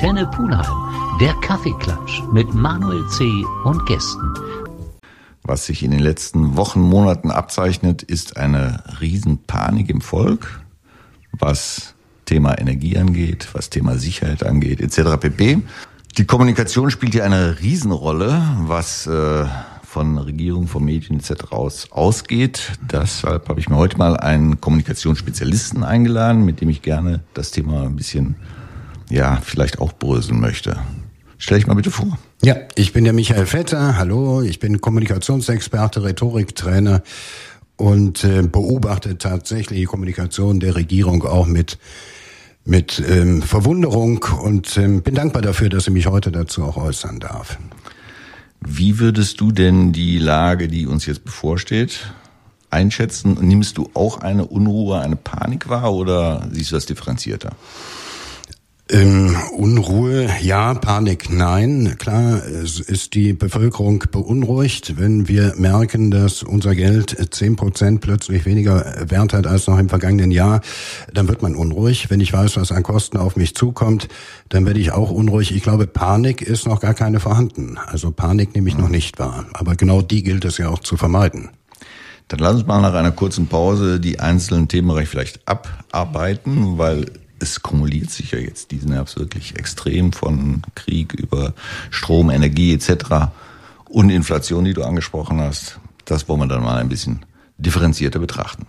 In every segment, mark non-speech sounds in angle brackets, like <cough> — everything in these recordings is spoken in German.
Antenne Pulheim, der Kaffeeklatsch mit Manuel C. und Gästen. Was sich in den letzten Wochen, Monaten abzeichnet, ist eine Riesenpanik im Volk, was Thema Energie angeht, was Thema Sicherheit angeht, etc. pp. Die Kommunikation spielt hier eine Riesenrolle, was äh, von Regierung, von Medien etc. Aus, ausgeht. Deshalb habe ich mir heute mal einen Kommunikationsspezialisten eingeladen, mit dem ich gerne das Thema ein bisschen, ja, vielleicht auch bröseln möchte. Stell dich mal bitte vor. Ja, ich bin der Michael Vetter. Hallo, ich bin Kommunikationsexperte, Rhetoriktrainer und äh, beobachte tatsächlich die Kommunikation der Regierung auch mit mit ähm, Verwunderung und ähm, bin dankbar dafür, dass ich mich heute dazu auch äußern darf. Wie würdest du denn die Lage, die uns jetzt bevorsteht, einschätzen? Nimmst du auch eine Unruhe, eine Panik wahr oder siehst du das differenzierter? Ähm, Unruhe, ja, Panik, nein. Klar, es ist die Bevölkerung beunruhigt, wenn wir merken, dass unser Geld zehn Prozent plötzlich weniger Wert hat als noch im vergangenen Jahr. Dann wird man unruhig. Wenn ich weiß, was an Kosten auf mich zukommt, dann werde ich auch unruhig. Ich glaube, Panik ist noch gar keine vorhanden. Also Panik nehme ich noch nicht wahr. Aber genau die gilt es ja auch zu vermeiden. Dann lass uns mal nach einer kurzen Pause die einzelnen Themenbereiche vielleicht abarbeiten, weil es kumuliert sich ja jetzt diesen Herbst wirklich extrem von Krieg über Strom, Energie etc. und Inflation, die du angesprochen hast. Das wollen wir dann mal ein bisschen differenzierter betrachten.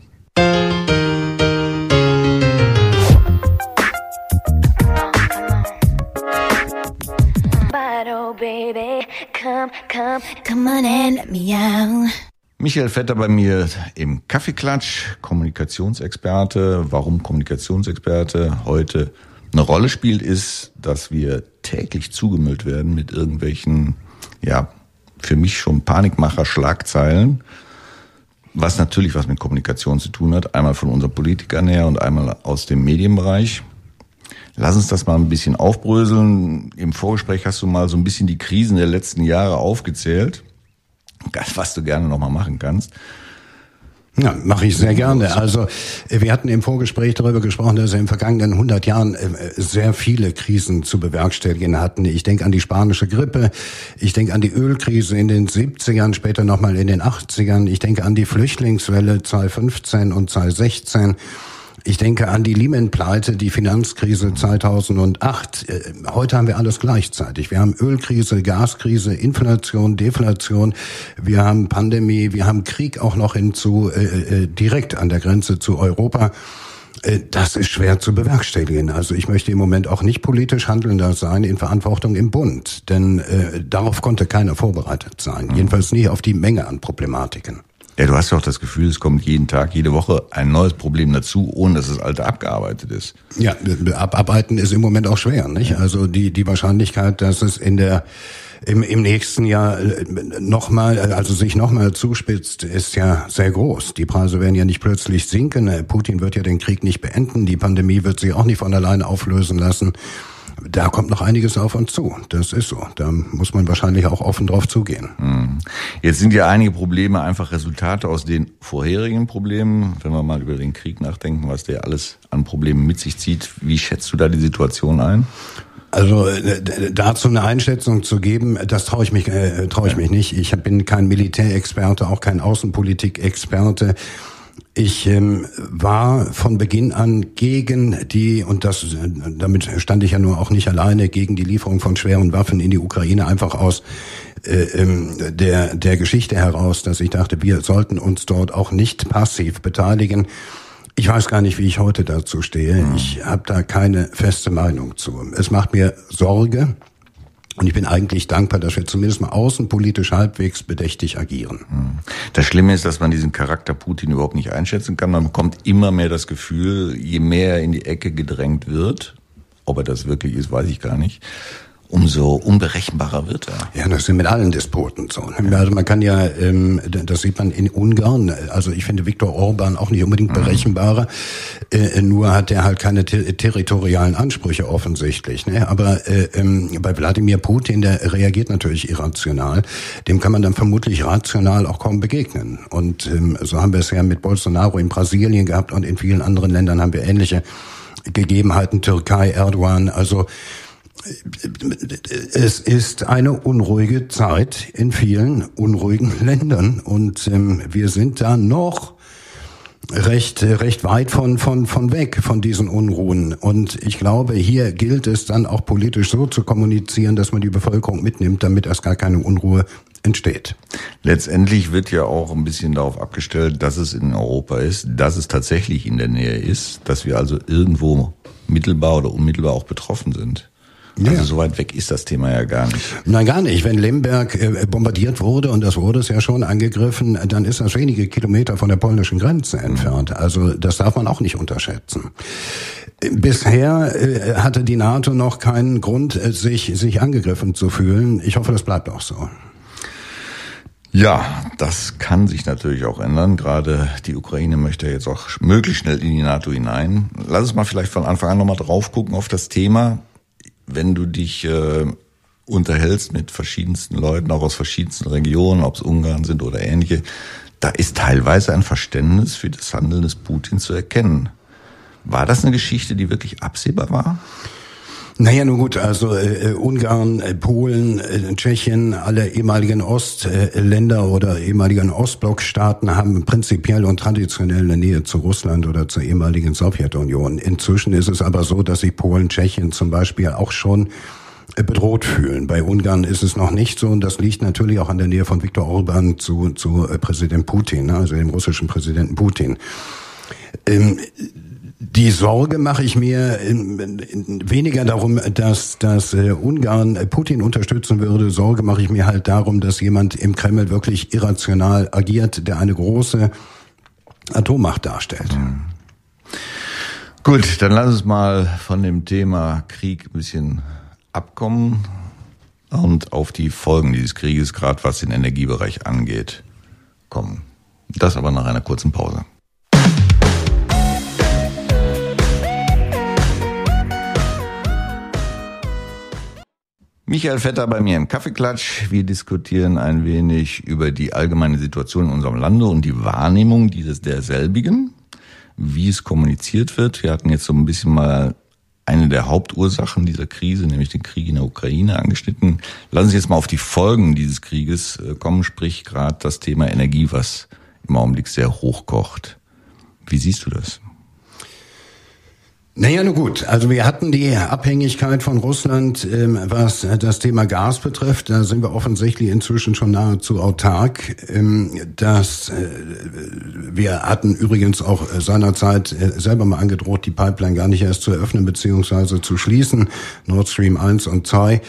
Michael Vetter bei mir im Kaffeeklatsch, Kommunikationsexperte. Warum Kommunikationsexperte heute eine Rolle spielt, ist, dass wir täglich zugemüllt werden mit irgendwelchen, ja, für mich schon Panikmacher Schlagzeilen, was natürlich was mit Kommunikation zu tun hat. Einmal von unseren Politikern her und einmal aus dem Medienbereich. Lass uns das mal ein bisschen aufbröseln. Im Vorgespräch hast du mal so ein bisschen die Krisen der letzten Jahre aufgezählt was du gerne nochmal machen kannst. Ja, mache ich sehr gerne. Also wir hatten im Vorgespräch darüber gesprochen, dass wir in den vergangenen 100 Jahren äh, sehr viele Krisen zu bewerkstelligen hatten. Ich denke an die spanische Grippe, ich denke an die Ölkrise in den 70ern, später nochmal in den 80ern, ich denke an die Flüchtlingswelle 2015 und 2016. Ich denke an die Lehman-Pleite, die Finanzkrise 2008. Äh, heute haben wir alles gleichzeitig. Wir haben Ölkrise, Gaskrise, Inflation, Deflation. Wir haben Pandemie, wir haben Krieg auch noch hinzu, äh, äh, direkt an der Grenze zu Europa. Äh, das ist schwer zu bewerkstelligen. Also ich möchte im Moment auch nicht politisch handelnder sein in Verantwortung im Bund, denn äh, darauf konnte keiner vorbereitet sein. Mhm. Jedenfalls nie auf die Menge an Problematiken. Ja, du hast ja auch das Gefühl, es kommt jeden Tag, jede Woche ein neues Problem dazu, ohne dass das alte abgearbeitet ist. Ja, abarbeiten ist im Moment auch schwer, nicht? Also die, die Wahrscheinlichkeit, dass es in der, im, im nächsten Jahr äh, nochmal, also sich nochmal zuspitzt, ist ja sehr groß. Die Preise werden ja nicht plötzlich sinken. Putin wird ja den Krieg nicht beenden. Die Pandemie wird sich auch nicht von alleine auflösen lassen da kommt noch einiges auf uns zu. Das ist so. Da muss man wahrscheinlich auch offen drauf zugehen. Hm. Jetzt sind ja einige Probleme einfach Resultate aus den vorherigen Problemen. Wenn wir mal über den Krieg nachdenken, was der alles an Problemen mit sich zieht, wie schätzt du da die Situation ein? Also äh, dazu eine Einschätzung zu geben, das traue ich mich äh, traue ich mich nicht. Ich bin kein Militärexperte, auch kein Außenpolitikexperte. Ich ähm, war von Beginn an gegen die, und das, damit stand ich ja nur auch nicht alleine, gegen die Lieferung von schweren Waffen in die Ukraine, einfach aus äh, ähm, der, der Geschichte heraus, dass ich dachte, wir sollten uns dort auch nicht passiv beteiligen. Ich weiß gar nicht, wie ich heute dazu stehe. Mhm. Ich habe da keine feste Meinung zu. Es macht mir Sorge, und ich bin eigentlich dankbar, dass wir zumindest mal außenpolitisch halbwegs bedächtig agieren. Hm. Das Schlimme ist, dass man diesen Charakter Putin überhaupt nicht einschätzen kann. Man bekommt immer mehr das Gefühl, je mehr er in die Ecke gedrängt wird, ob er das wirklich ist, weiß ich gar nicht, umso unberechenbarer wird er. Ja, das sind mit allen Despoten so. Also man kann ja, ähm, das sieht man in Ungarn, also ich finde Viktor Orban auch nicht unbedingt mhm. berechenbarer, äh, nur hat er halt keine ter territorialen Ansprüche offensichtlich. Ne? Aber äh, ähm, bei Wladimir Putin, der reagiert natürlich irrational, dem kann man dann vermutlich rational auch kaum begegnen. Und ähm, so haben wir es ja mit Bolsonaro in Brasilien gehabt und in vielen anderen Ländern haben wir ähnliche Gegebenheiten, Türkei, Erdogan, also es ist eine unruhige Zeit in vielen unruhigen <laughs> Ländern und ähm, wir sind da noch recht recht weit von von von weg von diesen Unruhen und ich glaube hier gilt es dann auch politisch so zu kommunizieren, dass man die Bevölkerung mitnimmt, damit erst gar keine Unruhe entsteht. Letztendlich wird ja auch ein bisschen darauf abgestellt, dass es in Europa ist, dass es tatsächlich in der Nähe ist, dass wir also irgendwo mittelbar oder unmittelbar auch betroffen sind. Also ja. so weit weg ist das Thema ja gar nicht. Nein, gar nicht. Wenn Lemberg äh, bombardiert wurde, und das wurde es ja schon angegriffen, dann ist das wenige Kilometer von der polnischen Grenze entfernt. Also das darf man auch nicht unterschätzen. Bisher äh, hatte die NATO noch keinen Grund, äh, sich, sich angegriffen zu fühlen. Ich hoffe, das bleibt auch so. Ja, das kann sich natürlich auch ändern. Gerade die Ukraine möchte jetzt auch möglichst schnell in die NATO hinein. Lass uns mal vielleicht von Anfang an nochmal drauf gucken auf das Thema. Wenn du dich äh, unterhältst mit verschiedensten Leuten, auch aus verschiedensten Regionen, ob es Ungarn sind oder ähnliche, da ist teilweise ein Verständnis für das Handeln des Putin zu erkennen. War das eine Geschichte, die wirklich absehbar war? Naja, nun gut, also äh, äh, Ungarn, äh, Polen, äh, Tschechien, alle ehemaligen Ostländer oder ehemaligen Ostblockstaaten haben prinzipiell und traditionell eine Nähe zu Russland oder zur ehemaligen Sowjetunion. Inzwischen ist es aber so, dass sich Polen, Tschechien zum Beispiel auch schon äh, bedroht fühlen. Bei Ungarn ist es noch nicht so und das liegt natürlich auch an der Nähe von Viktor Orban zu, zu äh, Präsident Putin, ne, also dem russischen Präsidenten Putin. Ähm, die Sorge mache ich mir weniger darum, dass, dass äh, Ungarn Putin unterstützen würde. Sorge mache ich mir halt darum, dass jemand im Kreml wirklich irrational agiert, der eine große Atommacht darstellt. Mhm. Gut, dann lass uns mal von dem Thema Krieg ein bisschen abkommen und auf die Folgen dieses Krieges, gerade was den Energiebereich angeht, kommen. Das aber nach einer kurzen Pause. Michael Vetter bei mir im Kaffeeklatsch. Wir diskutieren ein wenig über die allgemeine Situation in unserem Lande und die Wahrnehmung dieses derselbigen, wie es kommuniziert wird. Wir hatten jetzt so ein bisschen mal eine der Hauptursachen dieser Krise, nämlich den Krieg in der Ukraine, angeschnitten. Lassen Sie jetzt mal auf die Folgen dieses Krieges äh, kommen, sprich gerade das Thema Energie, was im Augenblick sehr hoch kocht. Wie siehst du das? Naja, nur gut. Also wir hatten die Abhängigkeit von Russland, ähm, was das Thema Gas betrifft. Da sind wir offensichtlich inzwischen schon nahezu autark. Ähm, das, äh, wir hatten übrigens auch seinerzeit äh, selber mal angedroht, die Pipeline gar nicht erst zu eröffnen bzw. zu schließen. Nord Stream 1 und 2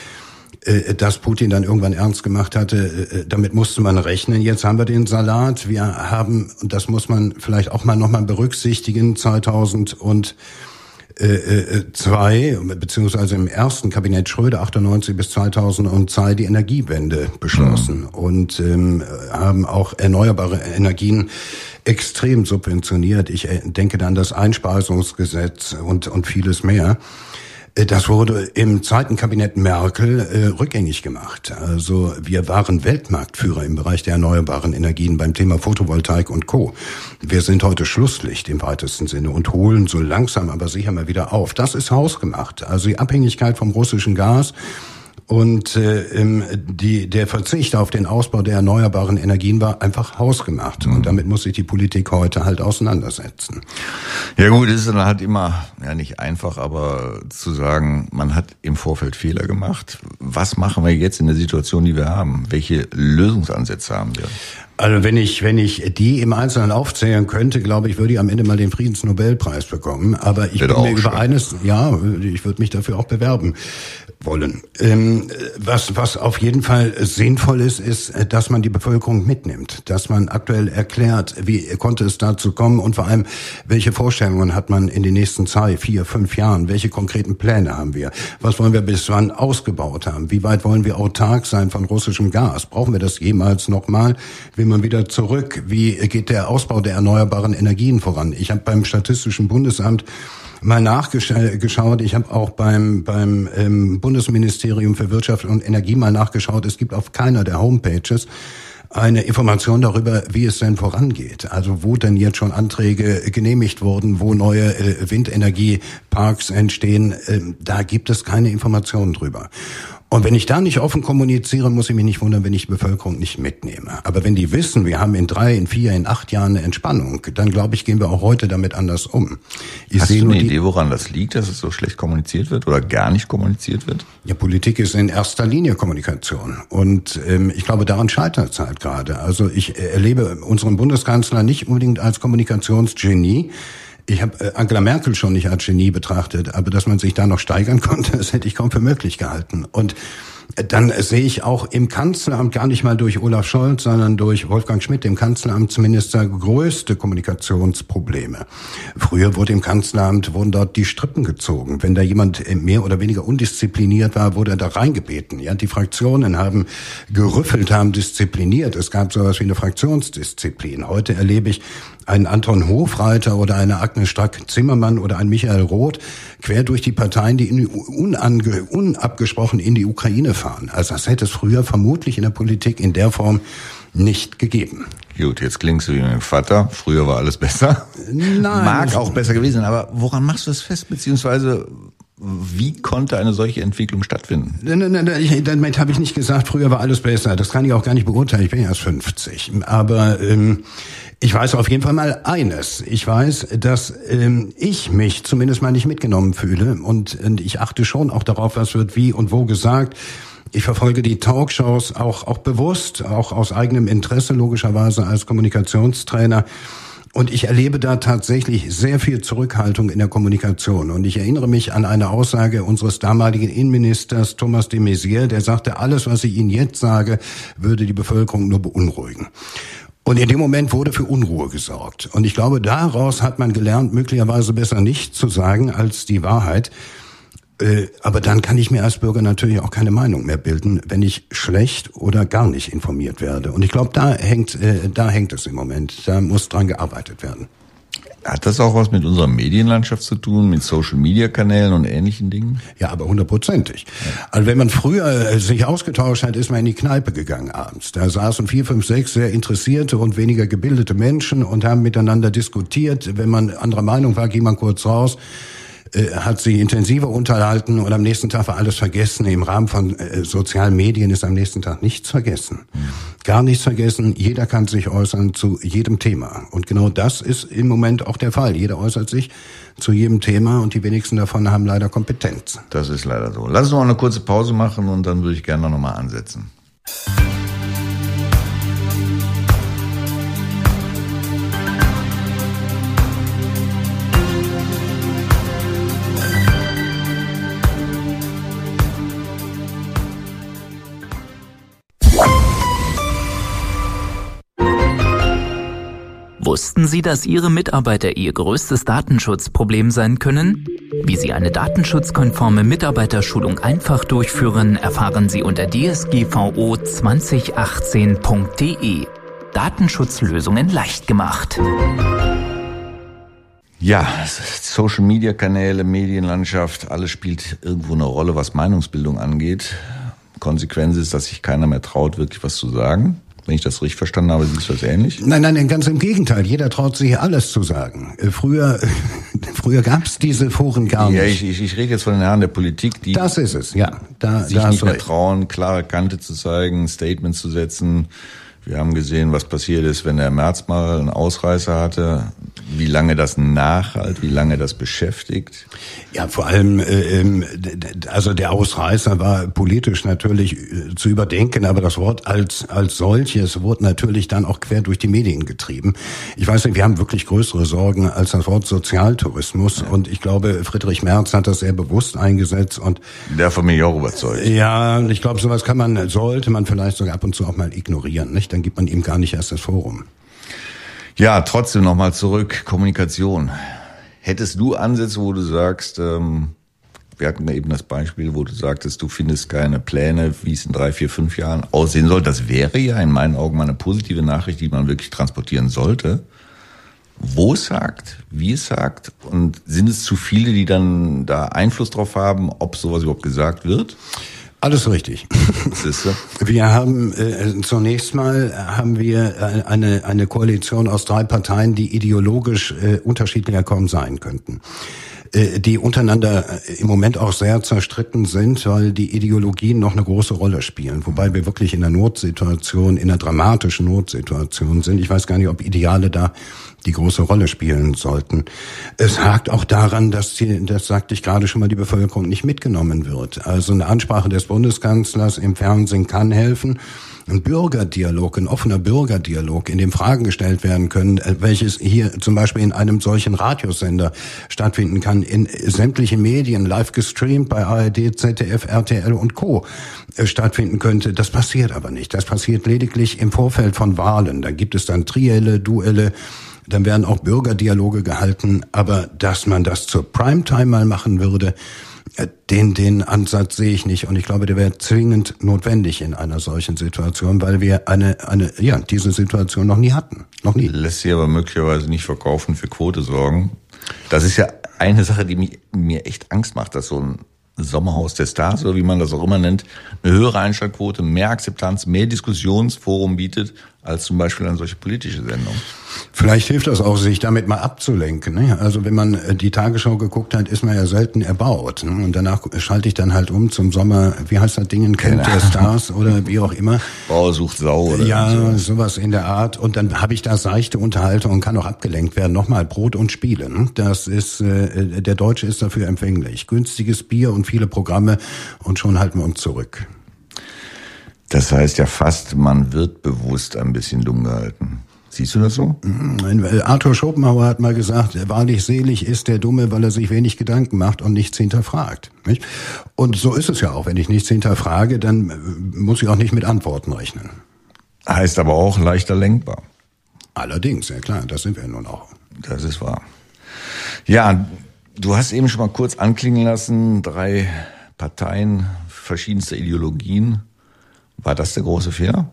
äh, dass Putin dann irgendwann ernst gemacht hatte, äh, damit musste man rechnen. Jetzt haben wir den Salat. Wir haben, und das muss man vielleicht auch mal nochmal berücksichtigen, 2000 und äh, äh, zwei, beziehungsweise im ersten Kabinett Schröder 98 bis 2002 die Energiewende beschlossen mhm. und ähm, haben auch erneuerbare Energien extrem subventioniert. Ich äh, denke dann das Einspeisungsgesetz und, und vieles mehr. Äh, das wurde im zweiten Kabinett Merkel äh, rückgängig gemacht. Also wir waren Weltmarktführer im Bereich der erneuerbaren Energien beim Thema Photovoltaik und Co. Wir sind heute Schlusslicht im weitesten Sinne und holen so langsam aber sicher mal wieder auf. Das ist hausgemacht. Also die Abhängigkeit vom russischen Gas und äh, die, der Verzicht auf den Ausbau der erneuerbaren Energien war einfach hausgemacht. Mhm. Und damit muss sich die Politik heute halt auseinandersetzen. Ja gut, es ist dann halt immer, ja nicht einfach, aber zu sagen, man hat im Vorfeld Fehler gemacht. Was machen wir jetzt in der Situation, die wir haben? Welche Lösungsansätze haben wir? Also wenn ich, wenn ich die im Einzelnen aufzählen könnte, glaube ich, würde ich am Ende mal den Friedensnobelpreis bekommen. Aber ich Wird bin mir über eines, ja, ich würde mich dafür auch bewerben wollen. Ähm, was, was auf jeden Fall sinnvoll ist, ist, dass man die Bevölkerung mitnimmt, dass man aktuell erklärt, wie konnte es dazu kommen und vor allem, welche Vorstellungen hat man in den nächsten zwei, vier, fünf Jahren, welche konkreten Pläne haben wir, was wollen wir bis wann ausgebaut haben, wie weit wollen wir autark sein von russischem Gas, brauchen wir das jemals nochmal, man wieder zurück, wie geht der Ausbau der erneuerbaren Energien voran. Ich habe beim Statistischen Bundesamt mal nachgeschaut. Ich habe auch beim, beim ähm, Bundesministerium für Wirtschaft und Energie mal nachgeschaut. Es gibt auf keiner der Homepages eine Information darüber, wie es denn vorangeht. Also wo denn jetzt schon Anträge genehmigt wurden, wo neue äh, Windenergieparks entstehen. Äh, da gibt es keine Informationen drüber. Und wenn ich da nicht offen kommuniziere, muss ich mich nicht wundern, wenn ich die Bevölkerung nicht mitnehme. Aber wenn die wissen, wir haben in drei, in vier, in acht Jahren eine Entspannung, dann glaube ich, gehen wir auch heute damit anders um. Ich Hast du eine Idee, woran das liegt, dass es so schlecht kommuniziert wird oder gar nicht kommuniziert wird? Ja, Politik ist in erster Linie Kommunikation. Und ähm, ich glaube, daran scheitert es halt gerade. Also ich erlebe unseren Bundeskanzler nicht unbedingt als Kommunikationsgenie. Ich habe äh, Angela Merkel schon nicht als Genie betrachtet, aber dass man sich da noch steigern <laughs> konnte, das hätte ich kaum für möglich gehalten. Und dann sehe ich auch im Kanzleramt gar nicht mal durch Olaf Scholz, sondern durch Wolfgang Schmidt, dem Kanzleramtsminister, größte Kommunikationsprobleme. Früher wurde im Kanzleramt, wurden dort die Strippen gezogen. Wenn da jemand mehr oder weniger undiszipliniert war, wurde er da reingebeten. Ja, die Fraktionen haben gerüffelt, haben diszipliniert. Es gab sowas wie eine Fraktionsdisziplin. Heute erlebe ich einen Anton Hofreiter oder eine Agnes Strack-Zimmermann oder ein Michael Roth quer durch die Parteien, die in, unange, unabgesprochen in die Ukraine fahren. Also das hätte es früher vermutlich in der Politik in der Form nicht gegeben. Gut, jetzt klingst du wie mein Vater. Früher war alles besser. Nein. Mag auch besser gewesen, aber woran machst du das fest? Beziehungsweise wie konnte eine solche Entwicklung stattfinden? Nein, nein, nein, damit habe ich nicht gesagt, früher war alles besser. Das kann ich auch gar nicht beurteilen. Ich bin erst 50. Aber ähm, ich weiß auf jeden Fall mal eines. Ich weiß, dass ähm, ich mich zumindest mal nicht mitgenommen fühle. Und, und ich achte schon auch darauf, was wird wie und wo gesagt. Ich verfolge die Talkshows auch, auch bewusst, auch aus eigenem Interesse logischerweise als Kommunikationstrainer. Und ich erlebe da tatsächlich sehr viel Zurückhaltung in der Kommunikation. Und ich erinnere mich an eine Aussage unseres damaligen Innenministers Thomas de Maizière, der sagte, alles, was ich Ihnen jetzt sage, würde die Bevölkerung nur beunruhigen. Und in dem Moment wurde für Unruhe gesorgt. Und ich glaube, daraus hat man gelernt, möglicherweise besser nicht zu sagen als die Wahrheit. Äh, aber dann kann ich mir als Bürger natürlich auch keine Meinung mehr bilden, wenn ich schlecht oder gar nicht informiert werde. Und ich glaube, da hängt, äh, da hängt es im Moment. Da muss dran gearbeitet werden. Hat das auch was mit unserer Medienlandschaft zu tun, mit Social-Media-Kanälen und ähnlichen Dingen? Ja, aber hundertprozentig. Ja. Also wenn man früher äh, sich ausgetauscht hat, ist man in die Kneipe gegangen abends. Da saßen vier, fünf, sechs sehr interessierte und weniger gebildete Menschen und haben miteinander diskutiert. Wenn man anderer Meinung war, ging man kurz raus äh, hat sie intensiver unterhalten und am nächsten Tag war alles vergessen. Im Rahmen von äh, sozialen Medien ist am nächsten Tag nichts vergessen. Mhm. Gar nichts vergessen. Jeder kann sich äußern zu jedem Thema. Und genau das ist im Moment auch der Fall. Jeder äußert sich zu jedem Thema und die wenigsten davon haben leider Kompetenz. Das ist leider so. Lass uns noch eine kurze Pause machen und dann würde ich gerne noch mal ansetzen. Wussten Sie, dass Ihre Mitarbeiter Ihr größtes Datenschutzproblem sein können? Wie Sie eine datenschutzkonforme Mitarbeiterschulung einfach durchführen, erfahren Sie unter dsgvo2018.de. Datenschutzlösungen leicht gemacht. Ja, Social Media Kanäle, Medienlandschaft, alles spielt irgendwo eine Rolle, was Meinungsbildung angeht. Konsequenz ist, dass sich keiner mehr traut, wirklich was zu sagen. Wenn ich das richtig verstanden habe, siehst du das ähnlich? Nein, nein, ganz im Gegenteil. Jeder traut sich alles zu sagen. Äh, früher, <laughs> früher gab es diese Foren gar nicht. Ja, ich, ich, ich rede jetzt von den Herren der Politik, die das ist es, ja. Da, sich da nicht mehr trauen, klare Kante zu zeigen, Statements zu setzen. Wir haben gesehen, was passiert ist, wenn der März mal einen Ausreißer hatte wie lange das nachhalt, wie lange das beschäftigt? Ja, vor allem, äh, ähm, also der Ausreißer war politisch natürlich äh, zu überdenken, aber das Wort als, als solches wurde natürlich dann auch quer durch die Medien getrieben. Ich weiß nicht, wir haben wirklich größere Sorgen als das Wort Sozialtourismus ja. und ich glaube, Friedrich Merz hat das sehr bewusst eingesetzt und Davon bin ich auch überzeugt. Ja, ich glaube, sowas kann man, sollte man vielleicht sogar ab und zu auch mal ignorieren, nicht? Dann gibt man ihm gar nicht erst das Forum. Ja, trotzdem nochmal zurück, Kommunikation. Hättest du Ansätze, wo du sagst, ähm, wir hatten ja eben das Beispiel, wo du sagtest, du findest keine Pläne, wie es in drei, vier, fünf Jahren aussehen soll. Das wäre ja in meinen Augen mal eine positive Nachricht, die man wirklich transportieren sollte. Wo es sagt, wie es sagt und sind es zu viele, die dann da Einfluss drauf haben, ob sowas überhaupt gesagt wird? Alles richtig. <laughs> Wir haben äh, zunächst mal haben wir äh, eine eine Koalition aus drei Parteien, die ideologisch äh, unterschiedlicher kaum sein könnten die untereinander äh, im Moment auch sehr zerstritten sind, weil die Ideologien noch eine große Rolle spielen. Wobei wir wirklich in einer Notsituation, in einer dramatischen Notsituation sind. Ich weiß gar nicht, ob Ideale da die große Rolle spielen sollten. Es hakt auch daran, dass die, das sagte ich gerade schon mal, die Bevölkerung nicht mitgenommen wird. Also eine Ansprache des Bundeskanzlers im Fernsehen kann helfen. Ein Bürgerdialog, ein offener Bürgerdialog, in dem Fragen gestellt werden können, äh, welches hier zum Beispiel in einem solchen Radiosender stattfinden kann, in sämtlichen Medien, live gestreamt bei ARD, ZDF, RTL und Co. Äh, stattfinden könnte. Das passiert aber nicht. Das passiert lediglich im Vorfeld von Wahlen. Da gibt es dann Trielle, Duelle, dann werden auch Bürgerdialoge gehalten, aber dass man das zur Primetime mal machen würde, den, den Ansatz sehe ich nicht und ich glaube, der wäre zwingend notwendig in einer solchen Situation, weil wir eine, eine, ja, diese Situation noch nie hatten. Noch nie. Lässt sich aber möglicherweise nicht verkaufen, für Quote sorgen. Das ist ja eine Sache, die mir echt Angst macht, dass so ein Sommerhaus der Stars oder wie man das auch immer nennt, eine höhere Einschaltquote, mehr Akzeptanz, mehr Diskussionsforum bietet als zum Beispiel eine solche politische Sendung. Vielleicht hilft das auch, sich damit mal abzulenken. Ne? Also wenn man äh, die Tagesschau geguckt hat, ist man ja selten erbaut. Ne? Und danach schalte ich dann halt um zum Sommer, wie heißt das Ding, Camp der Stars oder wie auch immer. Bauer sucht Sau oder Ja, so. sowas in der Art. Und dann habe ich da seichte Unterhaltung und kann auch abgelenkt werden. Nochmal Brot und Spiele. Ne? Das ist, äh, der Deutsche ist dafür empfänglich. Günstiges Bier und viele Programme und schon halten wir uns zurück. Das heißt ja fast, man wird bewusst ein bisschen dumm gehalten. Siehst du das so? Arthur Schopenhauer hat mal gesagt, wahrlich selig ist der Dumme, weil er sich wenig Gedanken macht und nichts hinterfragt. Und so ist es ja auch. Wenn ich nichts hinterfrage, dann äh, muss ich auch nicht mit Antworten rechnen. Heißt aber auch leichter lenkbar. Allerdings, ja klar, das sind wir nun auch. Das ist wahr. Ja, du hast eben schon mal kurz anklingen lassen, drei Parteien verschiedenster Ideologien. War das der große Fehler?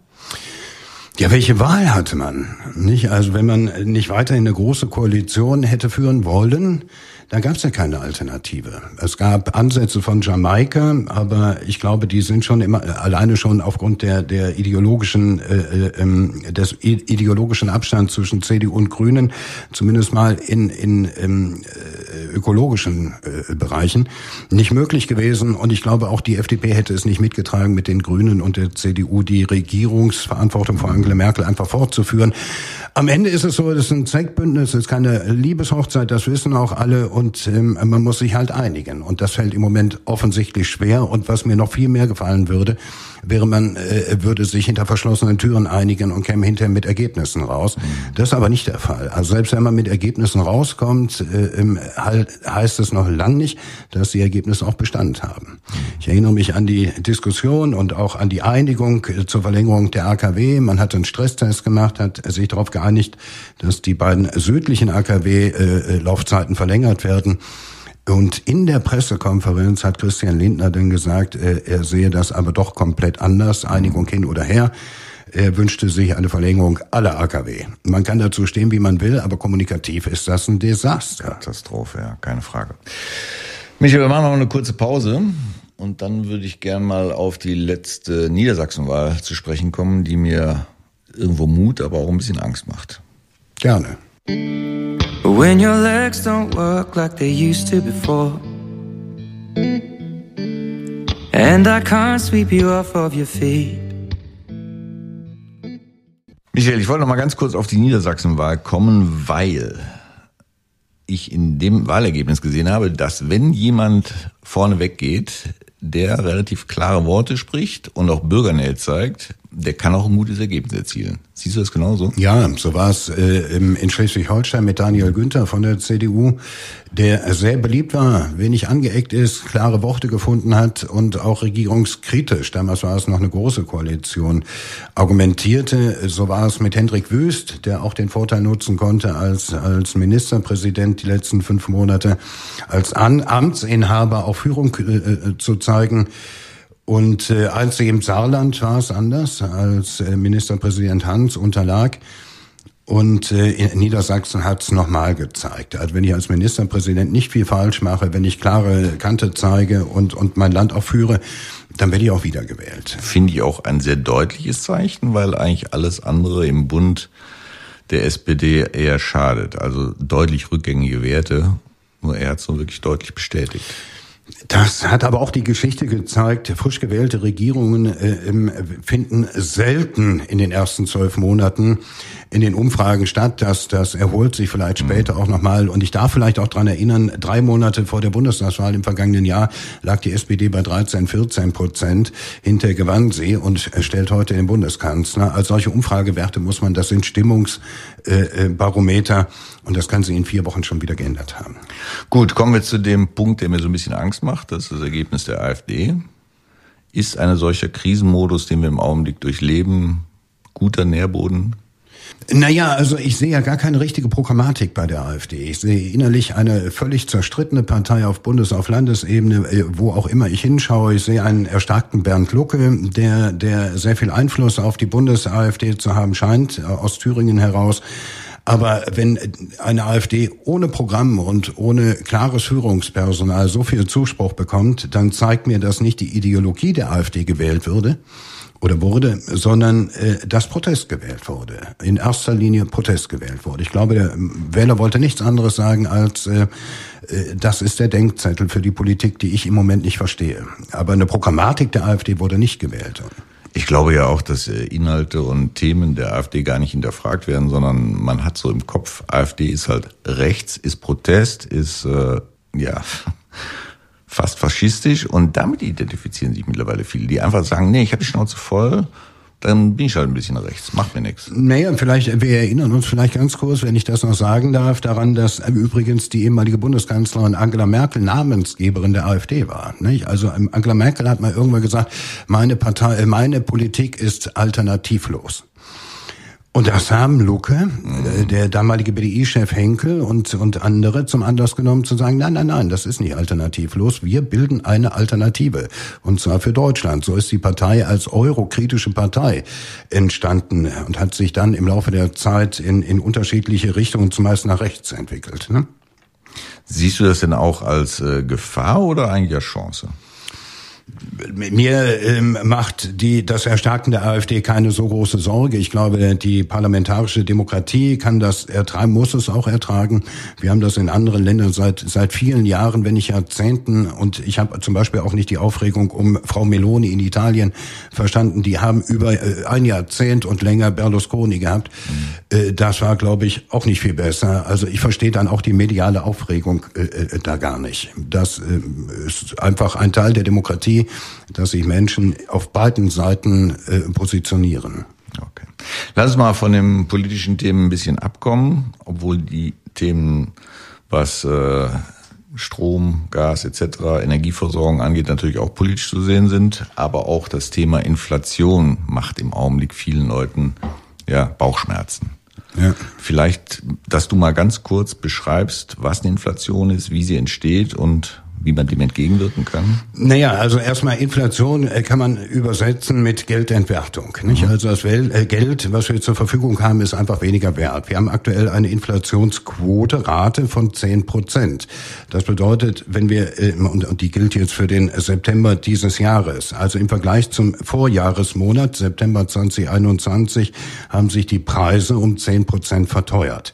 Ja, welche Wahl hatte man? Nicht? Also wenn man nicht weiterhin eine große Koalition hätte führen wollen, da gab es ja keine Alternative. Es gab Ansätze von Jamaika, aber ich glaube, die sind schon immer alleine schon aufgrund der der ideologischen äh, äh, ähm, des ideologischen Abstands zwischen CDU und Grünen, zumindest mal in in ähm, äh, ökologischen äh, Bereichen nicht möglich gewesen. Und ich glaube, auch die FDP hätte es nicht mitgetragen, mit den Grünen und der CDU die Regierungsverantwortung von Angela Merkel einfach fortzuführen. Am Ende ist es so, es ist ein Zweckbündnis, es ist keine Liebeshochzeit, das wissen auch alle und ähm, man muss sich halt einigen. Und das fällt im Moment offensichtlich schwer. Und was mir noch viel mehr gefallen würde, wäre man äh, würde sich hinter verschlossenen Türen einigen und käme hinterher mit Ergebnissen raus. Mhm. Das ist aber nicht der Fall. Also selbst wenn man mit Ergebnissen rauskommt, äh, halt, heißt es noch lang nicht, dass die Ergebnisse auch Bestand haben. Ich erinnere mich an die Diskussion und auch an die Einigung äh, zur Verlängerung der AKW. Man hat einen Stresstest gemacht, hat sich darauf geeinigt, dass die beiden südlichen AKW-Laufzeiten äh, verlängert werden. Und in der Pressekonferenz hat Christian Lindner dann gesagt, äh, er sehe das aber doch komplett anders, Einigung hin oder her. Er wünschte sich eine Verlängerung aller AKW. Man kann dazu stehen, wie man will, aber kommunikativ ist das ein Desaster. Katastrophe, ja, keine Frage. Michael, wir machen noch eine kurze Pause und dann würde ich gern mal auf die letzte Niedersachsenwahl zu sprechen kommen, die mir irgendwo Mut, aber auch ein bisschen Angst macht. Gerne. When your legs don't work like they used to before. And I can't sweep you off of your feet. Michael, ich wollte noch mal ganz kurz auf die Niedersachsenwahl kommen, weil ich in dem Wahlergebnis gesehen habe, dass wenn jemand vorne weggeht, der relativ klare Worte spricht und auch Bürgernähe zeigt, der kann auch ein gutes Ergebnis erzielen. Siehst du das genauso? Ja, so war es äh, in Schleswig-Holstein mit Daniel Günther von der CDU, der sehr beliebt war, wenig angeeckt ist, klare Worte gefunden hat und auch regierungskritisch, damals war es noch eine große Koalition, argumentierte. So war es mit Hendrik Wüst, der auch den Vorteil nutzen konnte, als, als Ministerpräsident die letzten fünf Monate als An Amtsinhaber auch Führung äh, äh zu zeigen. Und äh, einzig im Saarland war es anders, als äh, Ministerpräsident Hans unterlag. Und äh, in Niedersachsen hat es nochmal gezeigt. Also wenn ich als Ministerpräsident nicht viel falsch mache, wenn ich klare Kante zeige und, und mein Land auch führe, dann werde ich auch wiedergewählt. Finde ich auch ein sehr deutliches Zeichen, weil eigentlich alles andere im Bund der SPD eher schadet. Also deutlich rückgängige Werte. Nur er hat es so wirklich deutlich bestätigt. Das hat aber auch die Geschichte gezeigt. Frisch gewählte Regierungen äh, finden selten in den ersten zwölf Monaten in den Umfragen statt. Das, das erholt sich vielleicht mhm. später auch nochmal. Und ich darf vielleicht auch dran erinnern, drei Monate vor der Bundestagswahl im vergangenen Jahr lag die SPD bei 13, 14 Prozent. Hinter gewann sie und stellt heute den Bundeskanzler. Als solche Umfragewerte muss man, das sind Stimmungsbarometer. Und das kann sich in vier Wochen schon wieder geändert haben. Gut, kommen wir zu dem Punkt, der mir so ein bisschen Angst macht. Das ist das Ergebnis der AfD. Ist eine solcher Krisenmodus, den wir im Augenblick durchleben, guter Nährboden naja, also ich sehe ja gar keine richtige Programmatik bei der AfD. Ich sehe innerlich eine völlig zerstrittene Partei auf Bundes-, auf Landesebene, äh, wo auch immer ich hinschaue. Ich sehe einen erstarkten Bernd Lucke, der, der sehr viel Einfluss auf die Bundes-AfD zu haben scheint, äh, aus Thüringen heraus. Aber wenn eine AfD ohne Programm und ohne klares Führungspersonal so viel Zuspruch bekommt, dann zeigt mir das nicht die Ideologie der AfD gewählt würde, oder wurde, sondern äh, dass Protest gewählt wurde. In erster Linie Protest gewählt wurde. Ich glaube, der Wähler wollte nichts anderes sagen als äh, äh, das ist der Denkzettel für die Politik, die ich im Moment nicht verstehe. Aber eine Programmatik der AfD wurde nicht gewählt. Ich glaube ja auch, dass äh, Inhalte und Themen der AfD gar nicht hinterfragt werden, sondern man hat so im Kopf, AfD ist halt rechts, ist Protest, ist äh, ja fast faschistisch. Und damit identifizieren sich mittlerweile viele, die einfach sagen, nee, ich habe die Schnauze voll, dann bin ich halt ein bisschen rechts, macht mir nichts. Naja, vielleicht, wir erinnern uns vielleicht ganz kurz, wenn ich das noch sagen darf, daran, dass übrigens die ehemalige Bundeskanzlerin Angela Merkel Namensgeberin der AfD war. Nicht? Also ähm, Angela Merkel hat mal irgendwann gesagt, meine Partei, äh, meine Politik ist alternativlos. Und das haben Lucke, äh, der damalige BDI-Chef Henkel und, und andere zum Anlass genommen zu sagen, nein, nein, nein, das ist nicht alternativlos. Wir bilden eine Alternative. Und zwar für Deutschland. So ist die Partei als eurokritische Partei entstanden und hat sich dann im Laufe der Zeit in, in unterschiedliche Richtungen zumeist nach rechts entwickelt. Ne? Siehst du das denn auch als äh, Gefahr oder eigentlich als Chance? Mir ähm, macht die, das Erstarken der AfD keine so große Sorge. Ich glaube, die parlamentarische Demokratie kann das ertragen, muss es auch ertragen. Wir haben das in anderen Ländern seit, seit vielen Jahren, wenn nicht Jahrzehnten. Und ich habe zum Beispiel auch nicht die Aufregung um Frau Meloni in Italien verstanden. Die haben über äh, ein Jahrzehnt und länger Berlusconi gehabt. Mhm. Das war, glaube ich, auch nicht viel besser. Also ich verstehe dann auch die mediale Aufregung äh, äh da gar nicht. Das äh, ist einfach ein Teil der Demokratie dass sich Menschen auf beiden Seiten äh, positionieren. Okay. Lass uns mal von den politischen Themen ein bisschen abkommen, obwohl die Themen, was äh, Strom, Gas etc., Energieversorgung angeht, natürlich auch politisch zu sehen sind. Aber auch das Thema Inflation macht im Augenblick vielen Leuten ja, Bauchschmerzen. Ja. Vielleicht, dass du mal ganz kurz beschreibst, was eine Inflation ist, wie sie entsteht und wie man dem entgegenwirken kann? Naja, also erstmal Inflation äh, kann man übersetzen mit Geldentwertung. Nicht? Mhm. Also das äh, Geld, was wir zur Verfügung haben, ist einfach weniger wert. Wir haben aktuell eine Inflationsquote, Rate von 10 Prozent. Das bedeutet, wenn wir, äh, und die gilt jetzt für den September dieses Jahres, also im Vergleich zum Vorjahresmonat, September 2021, haben sich die Preise um 10 Prozent verteuert.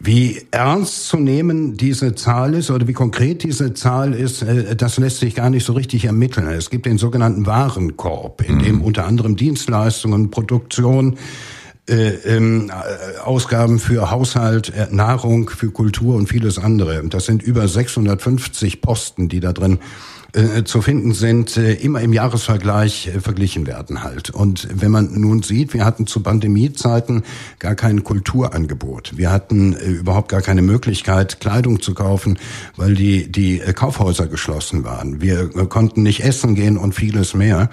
Wie ernst zu nehmen diese Zahl ist oder wie konkret diese Zahl ist, äh, das lässt sich gar nicht so richtig ermitteln. Es gibt den sogenannten Warenkorb, in dem mhm. unter anderem Dienstleistungen, Produktion, äh, ähm, äh, Ausgaben für Haushalt, äh, Nahrung, für Kultur und vieles andere. Das sind über 650 Posten, die da drin äh, zu finden sind, äh, immer im Jahresvergleich äh, verglichen werden halt. Und wenn man nun sieht, wir hatten zu Pandemiezeiten gar kein Kulturangebot. Wir hatten äh, überhaupt gar keine Möglichkeit, Kleidung zu kaufen, weil die, die äh, Kaufhäuser geschlossen waren. Wir äh, konnten nicht essen gehen und vieles mehr.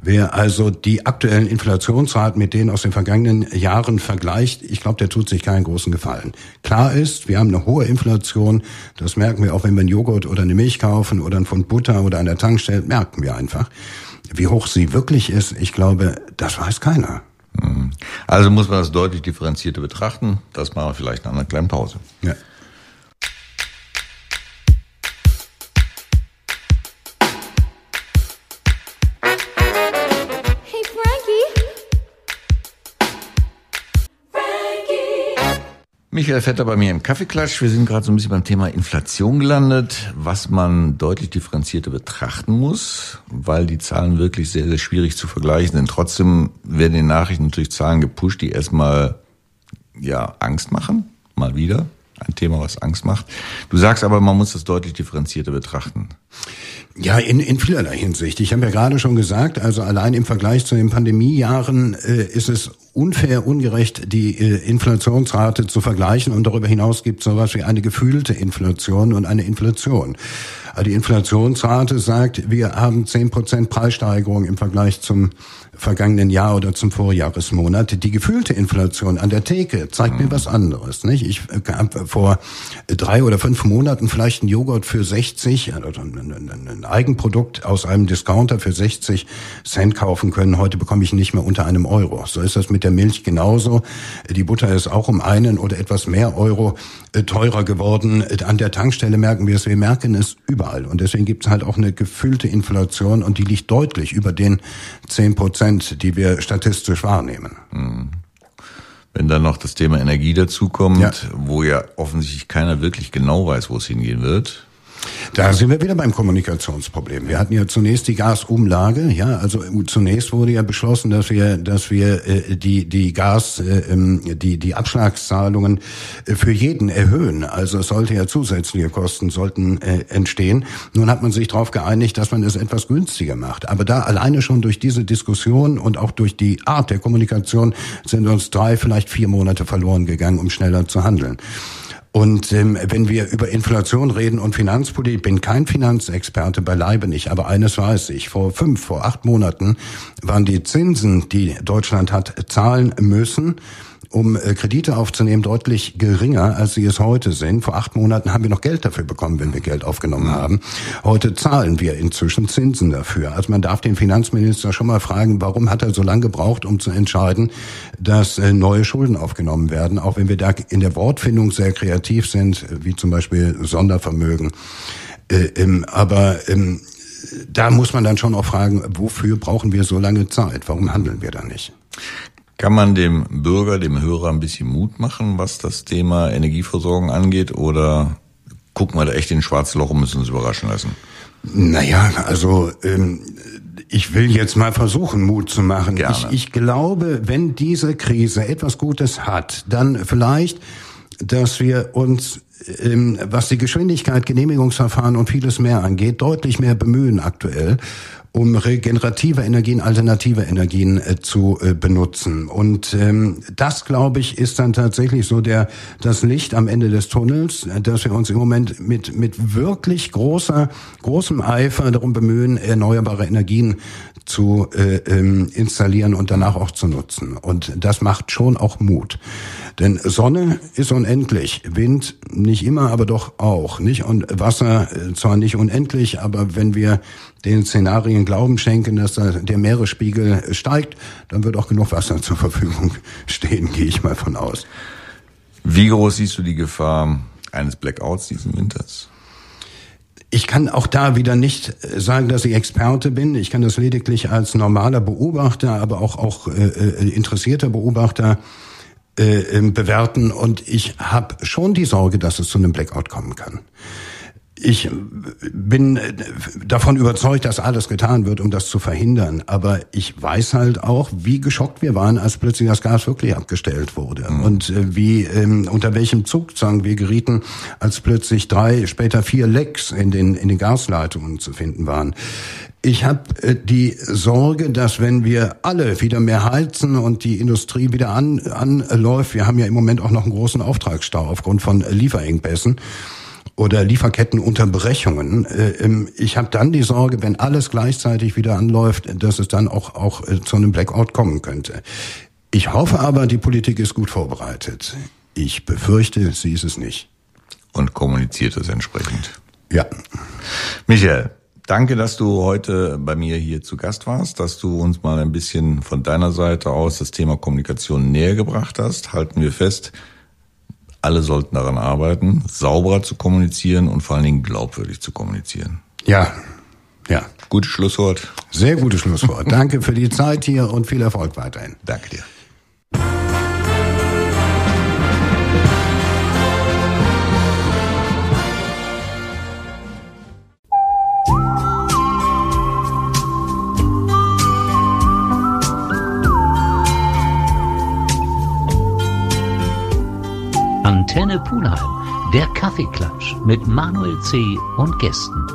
Wer also die aktuellen Inflationsraten mit denen aus den vergangenen Jahren vergleicht, ich glaube, der tut sich keinen großen Gefallen. Klar ist, wir haben eine hohe Inflation. Das merken wir auch, wenn wir einen Joghurt oder eine Milch kaufen oder einen Pfund Butter oder an der Tankstelle, merken wir einfach. Wie hoch sie wirklich ist, ich glaube, das weiß keiner. Mhm. Also muss man das deutlich differenzierter betrachten. Das machen wir vielleicht nach einer kleinen Pause. Ja. Michael Vetter bei mir im Kaffeeklatsch. Wir sind gerade so ein bisschen beim Thema Inflation gelandet, was man deutlich differenzierter betrachten muss, weil die Zahlen wirklich sehr, sehr schwierig zu vergleichen sind. Trotzdem werden in den Nachrichten natürlich Zahlen gepusht, die erstmal ja Angst machen, mal wieder. Ein Thema, was Angst macht. Du sagst aber, man muss das deutlich differenzierter betrachten. Ja, in, in vielerlei Hinsicht. Ich habe ja gerade schon gesagt, also allein im Vergleich zu den Pandemiejahren äh, ist es unfair, ungerecht, die äh, Inflationsrate zu vergleichen. Und darüber hinaus gibt es sowas wie eine gefühlte Inflation und eine Inflation. Die Inflationsrate sagt, wir haben zehn Prozent Preissteigerung im Vergleich zum vergangenen Jahr oder zum Vorjahresmonat. Die gefühlte Inflation an der Theke zeigt mir was anderes. Nicht? Ich habe vor drei oder fünf Monaten vielleicht einen Joghurt für 60, also ein Eigenprodukt aus einem Discounter für 60 Cent kaufen können. Heute bekomme ich nicht mehr unter einem Euro. So ist das mit der Milch genauso. Die Butter ist auch um einen oder etwas mehr Euro äh, teurer geworden. An der Tankstelle merken wir es, wir merken es überall. Und deswegen gibt es halt auch eine gefüllte Inflation und die liegt deutlich über den 10 Prozent, die wir statistisch wahrnehmen. Hm. Wenn dann noch das Thema Energie dazukommt, ja. wo ja offensichtlich keiner wirklich genau weiß, wo es hingehen wird, da sind wir wieder beim Kommunikationsproblem. Wir hatten ja zunächst die Gasumlage, ja, also zunächst wurde ja beschlossen, dass wir, dass wir äh, die die Gas, äh, ähm, die die Abschlagszahlungen äh, für jeden erhöhen. Also es sollte ja zusätzliche Kosten sollten äh, entstehen. Nun hat man sich darauf geeinigt, dass man es etwas günstiger macht. Aber da alleine schon durch diese Diskussion und auch durch die Art der Kommunikation sind uns drei, vielleicht vier Monate verloren gegangen, um schneller zu handeln. Und ähm, wenn wir über Inflation reden und Finanzpolitik, bin kein Finanzexperte, beileibe nicht, aber eines weiß ich, vor fünf, vor acht Monaten waren die Zinsen, die Deutschland hat zahlen müssen, um äh, Kredite aufzunehmen, deutlich geringer, als sie es heute sind. Vor acht Monaten haben wir noch Geld dafür bekommen, wenn wir Geld aufgenommen haben. Heute zahlen wir inzwischen Zinsen dafür. Also man darf den Finanzminister schon mal fragen, warum hat er so lange gebraucht, um zu entscheiden, dass äh, neue Schulden aufgenommen werden, auch wenn wir da in der Wortfindung sehr kreativ sind, wie zum Beispiel Sondervermögen. Äh, aber ähm, da muss man dann schon auch fragen, wofür brauchen wir so lange Zeit? Warum handeln wir da nicht? Kann man dem Bürger, dem Hörer ein bisschen Mut machen, was das Thema Energieversorgung angeht? Oder gucken wir da echt in ein schwarzes Loch und müssen uns überraschen lassen? Naja, also ähm, ich will jetzt mal versuchen, Mut zu machen. Gerne. Ich, ich glaube, wenn diese Krise etwas Gutes hat, dann vielleicht, dass wir uns ähm, was die Geschwindigkeit, Genehmigungsverfahren und vieles mehr angeht, deutlich mehr bemühen aktuell um regenerative Energien, alternative Energien äh, zu äh, benutzen. Und ähm, das, glaube ich, ist dann tatsächlich so der das Licht am Ende des Tunnels, äh, dass wir uns im Moment mit mit wirklich großer großem Eifer darum bemühen, erneuerbare Energien zu äh, ähm, installieren und danach auch zu nutzen. Und das macht schon auch Mut. Denn Sonne ist unendlich, Wind nicht immer, aber doch auch, nicht? Und Wasser äh, zwar nicht unendlich, aber wenn wir den Szenarien Glauben schenken, dass der Meeresspiegel steigt, dann wird auch genug Wasser zur Verfügung <laughs> stehen, gehe ich mal von aus. Wie groß siehst du die Gefahr eines Blackouts diesen Winters? Ich kann auch da wieder nicht äh, sagen, dass ich Experte bin. Ich kann das lediglich als normaler Beobachter, aber auch, auch äh, äh interessierter Beobachter äh, ähm, bewerten. Und ich habe schon die Sorge, dass es zu einem Blackout kommen kann. Ich bin davon überzeugt, dass alles getan wird, um das zu verhindern. Aber ich weiß halt auch, wie geschockt wir waren, als plötzlich das Gas wirklich abgestellt wurde. Mhm. Und äh, wie ähm, unter welchem Zugzwang wir gerieten, als plötzlich drei, später vier Lecks in den, in den Gasleitungen zu finden waren. Ich habe äh, die Sorge, dass wenn wir alle wieder mehr heizen und die Industrie wieder an, anläuft, wir haben ja im Moment auch noch einen großen Auftragsstau aufgrund von Lieferengpässen, oder Lieferkettenunterbrechungen. Äh, ich habe dann die Sorge, wenn alles gleichzeitig wieder anläuft, dass es dann auch, auch äh, zu einem Blackout kommen könnte. Ich hoffe aber, die Politik ist gut vorbereitet. Ich befürchte, sie ist es nicht. Und kommuniziert es entsprechend. Ja. Michael, danke, dass du heute bei mir hier zu Gast warst, dass du uns mal ein bisschen von deiner Seite aus das Thema Kommunikation näher gebracht hast. Halten wir fest, alle sollten daran arbeiten, sauberer zu kommunizieren und vor allen Dingen glaubwürdig zu kommunizieren. Ja, ja. Gutes Schlusswort. Sehr gutes Schlusswort. Danke für die Zeit hier und viel Erfolg weiterhin. Danke dir. Antenne Pulheim, der Kaffeeklatsch mit Manuel C. und Gästen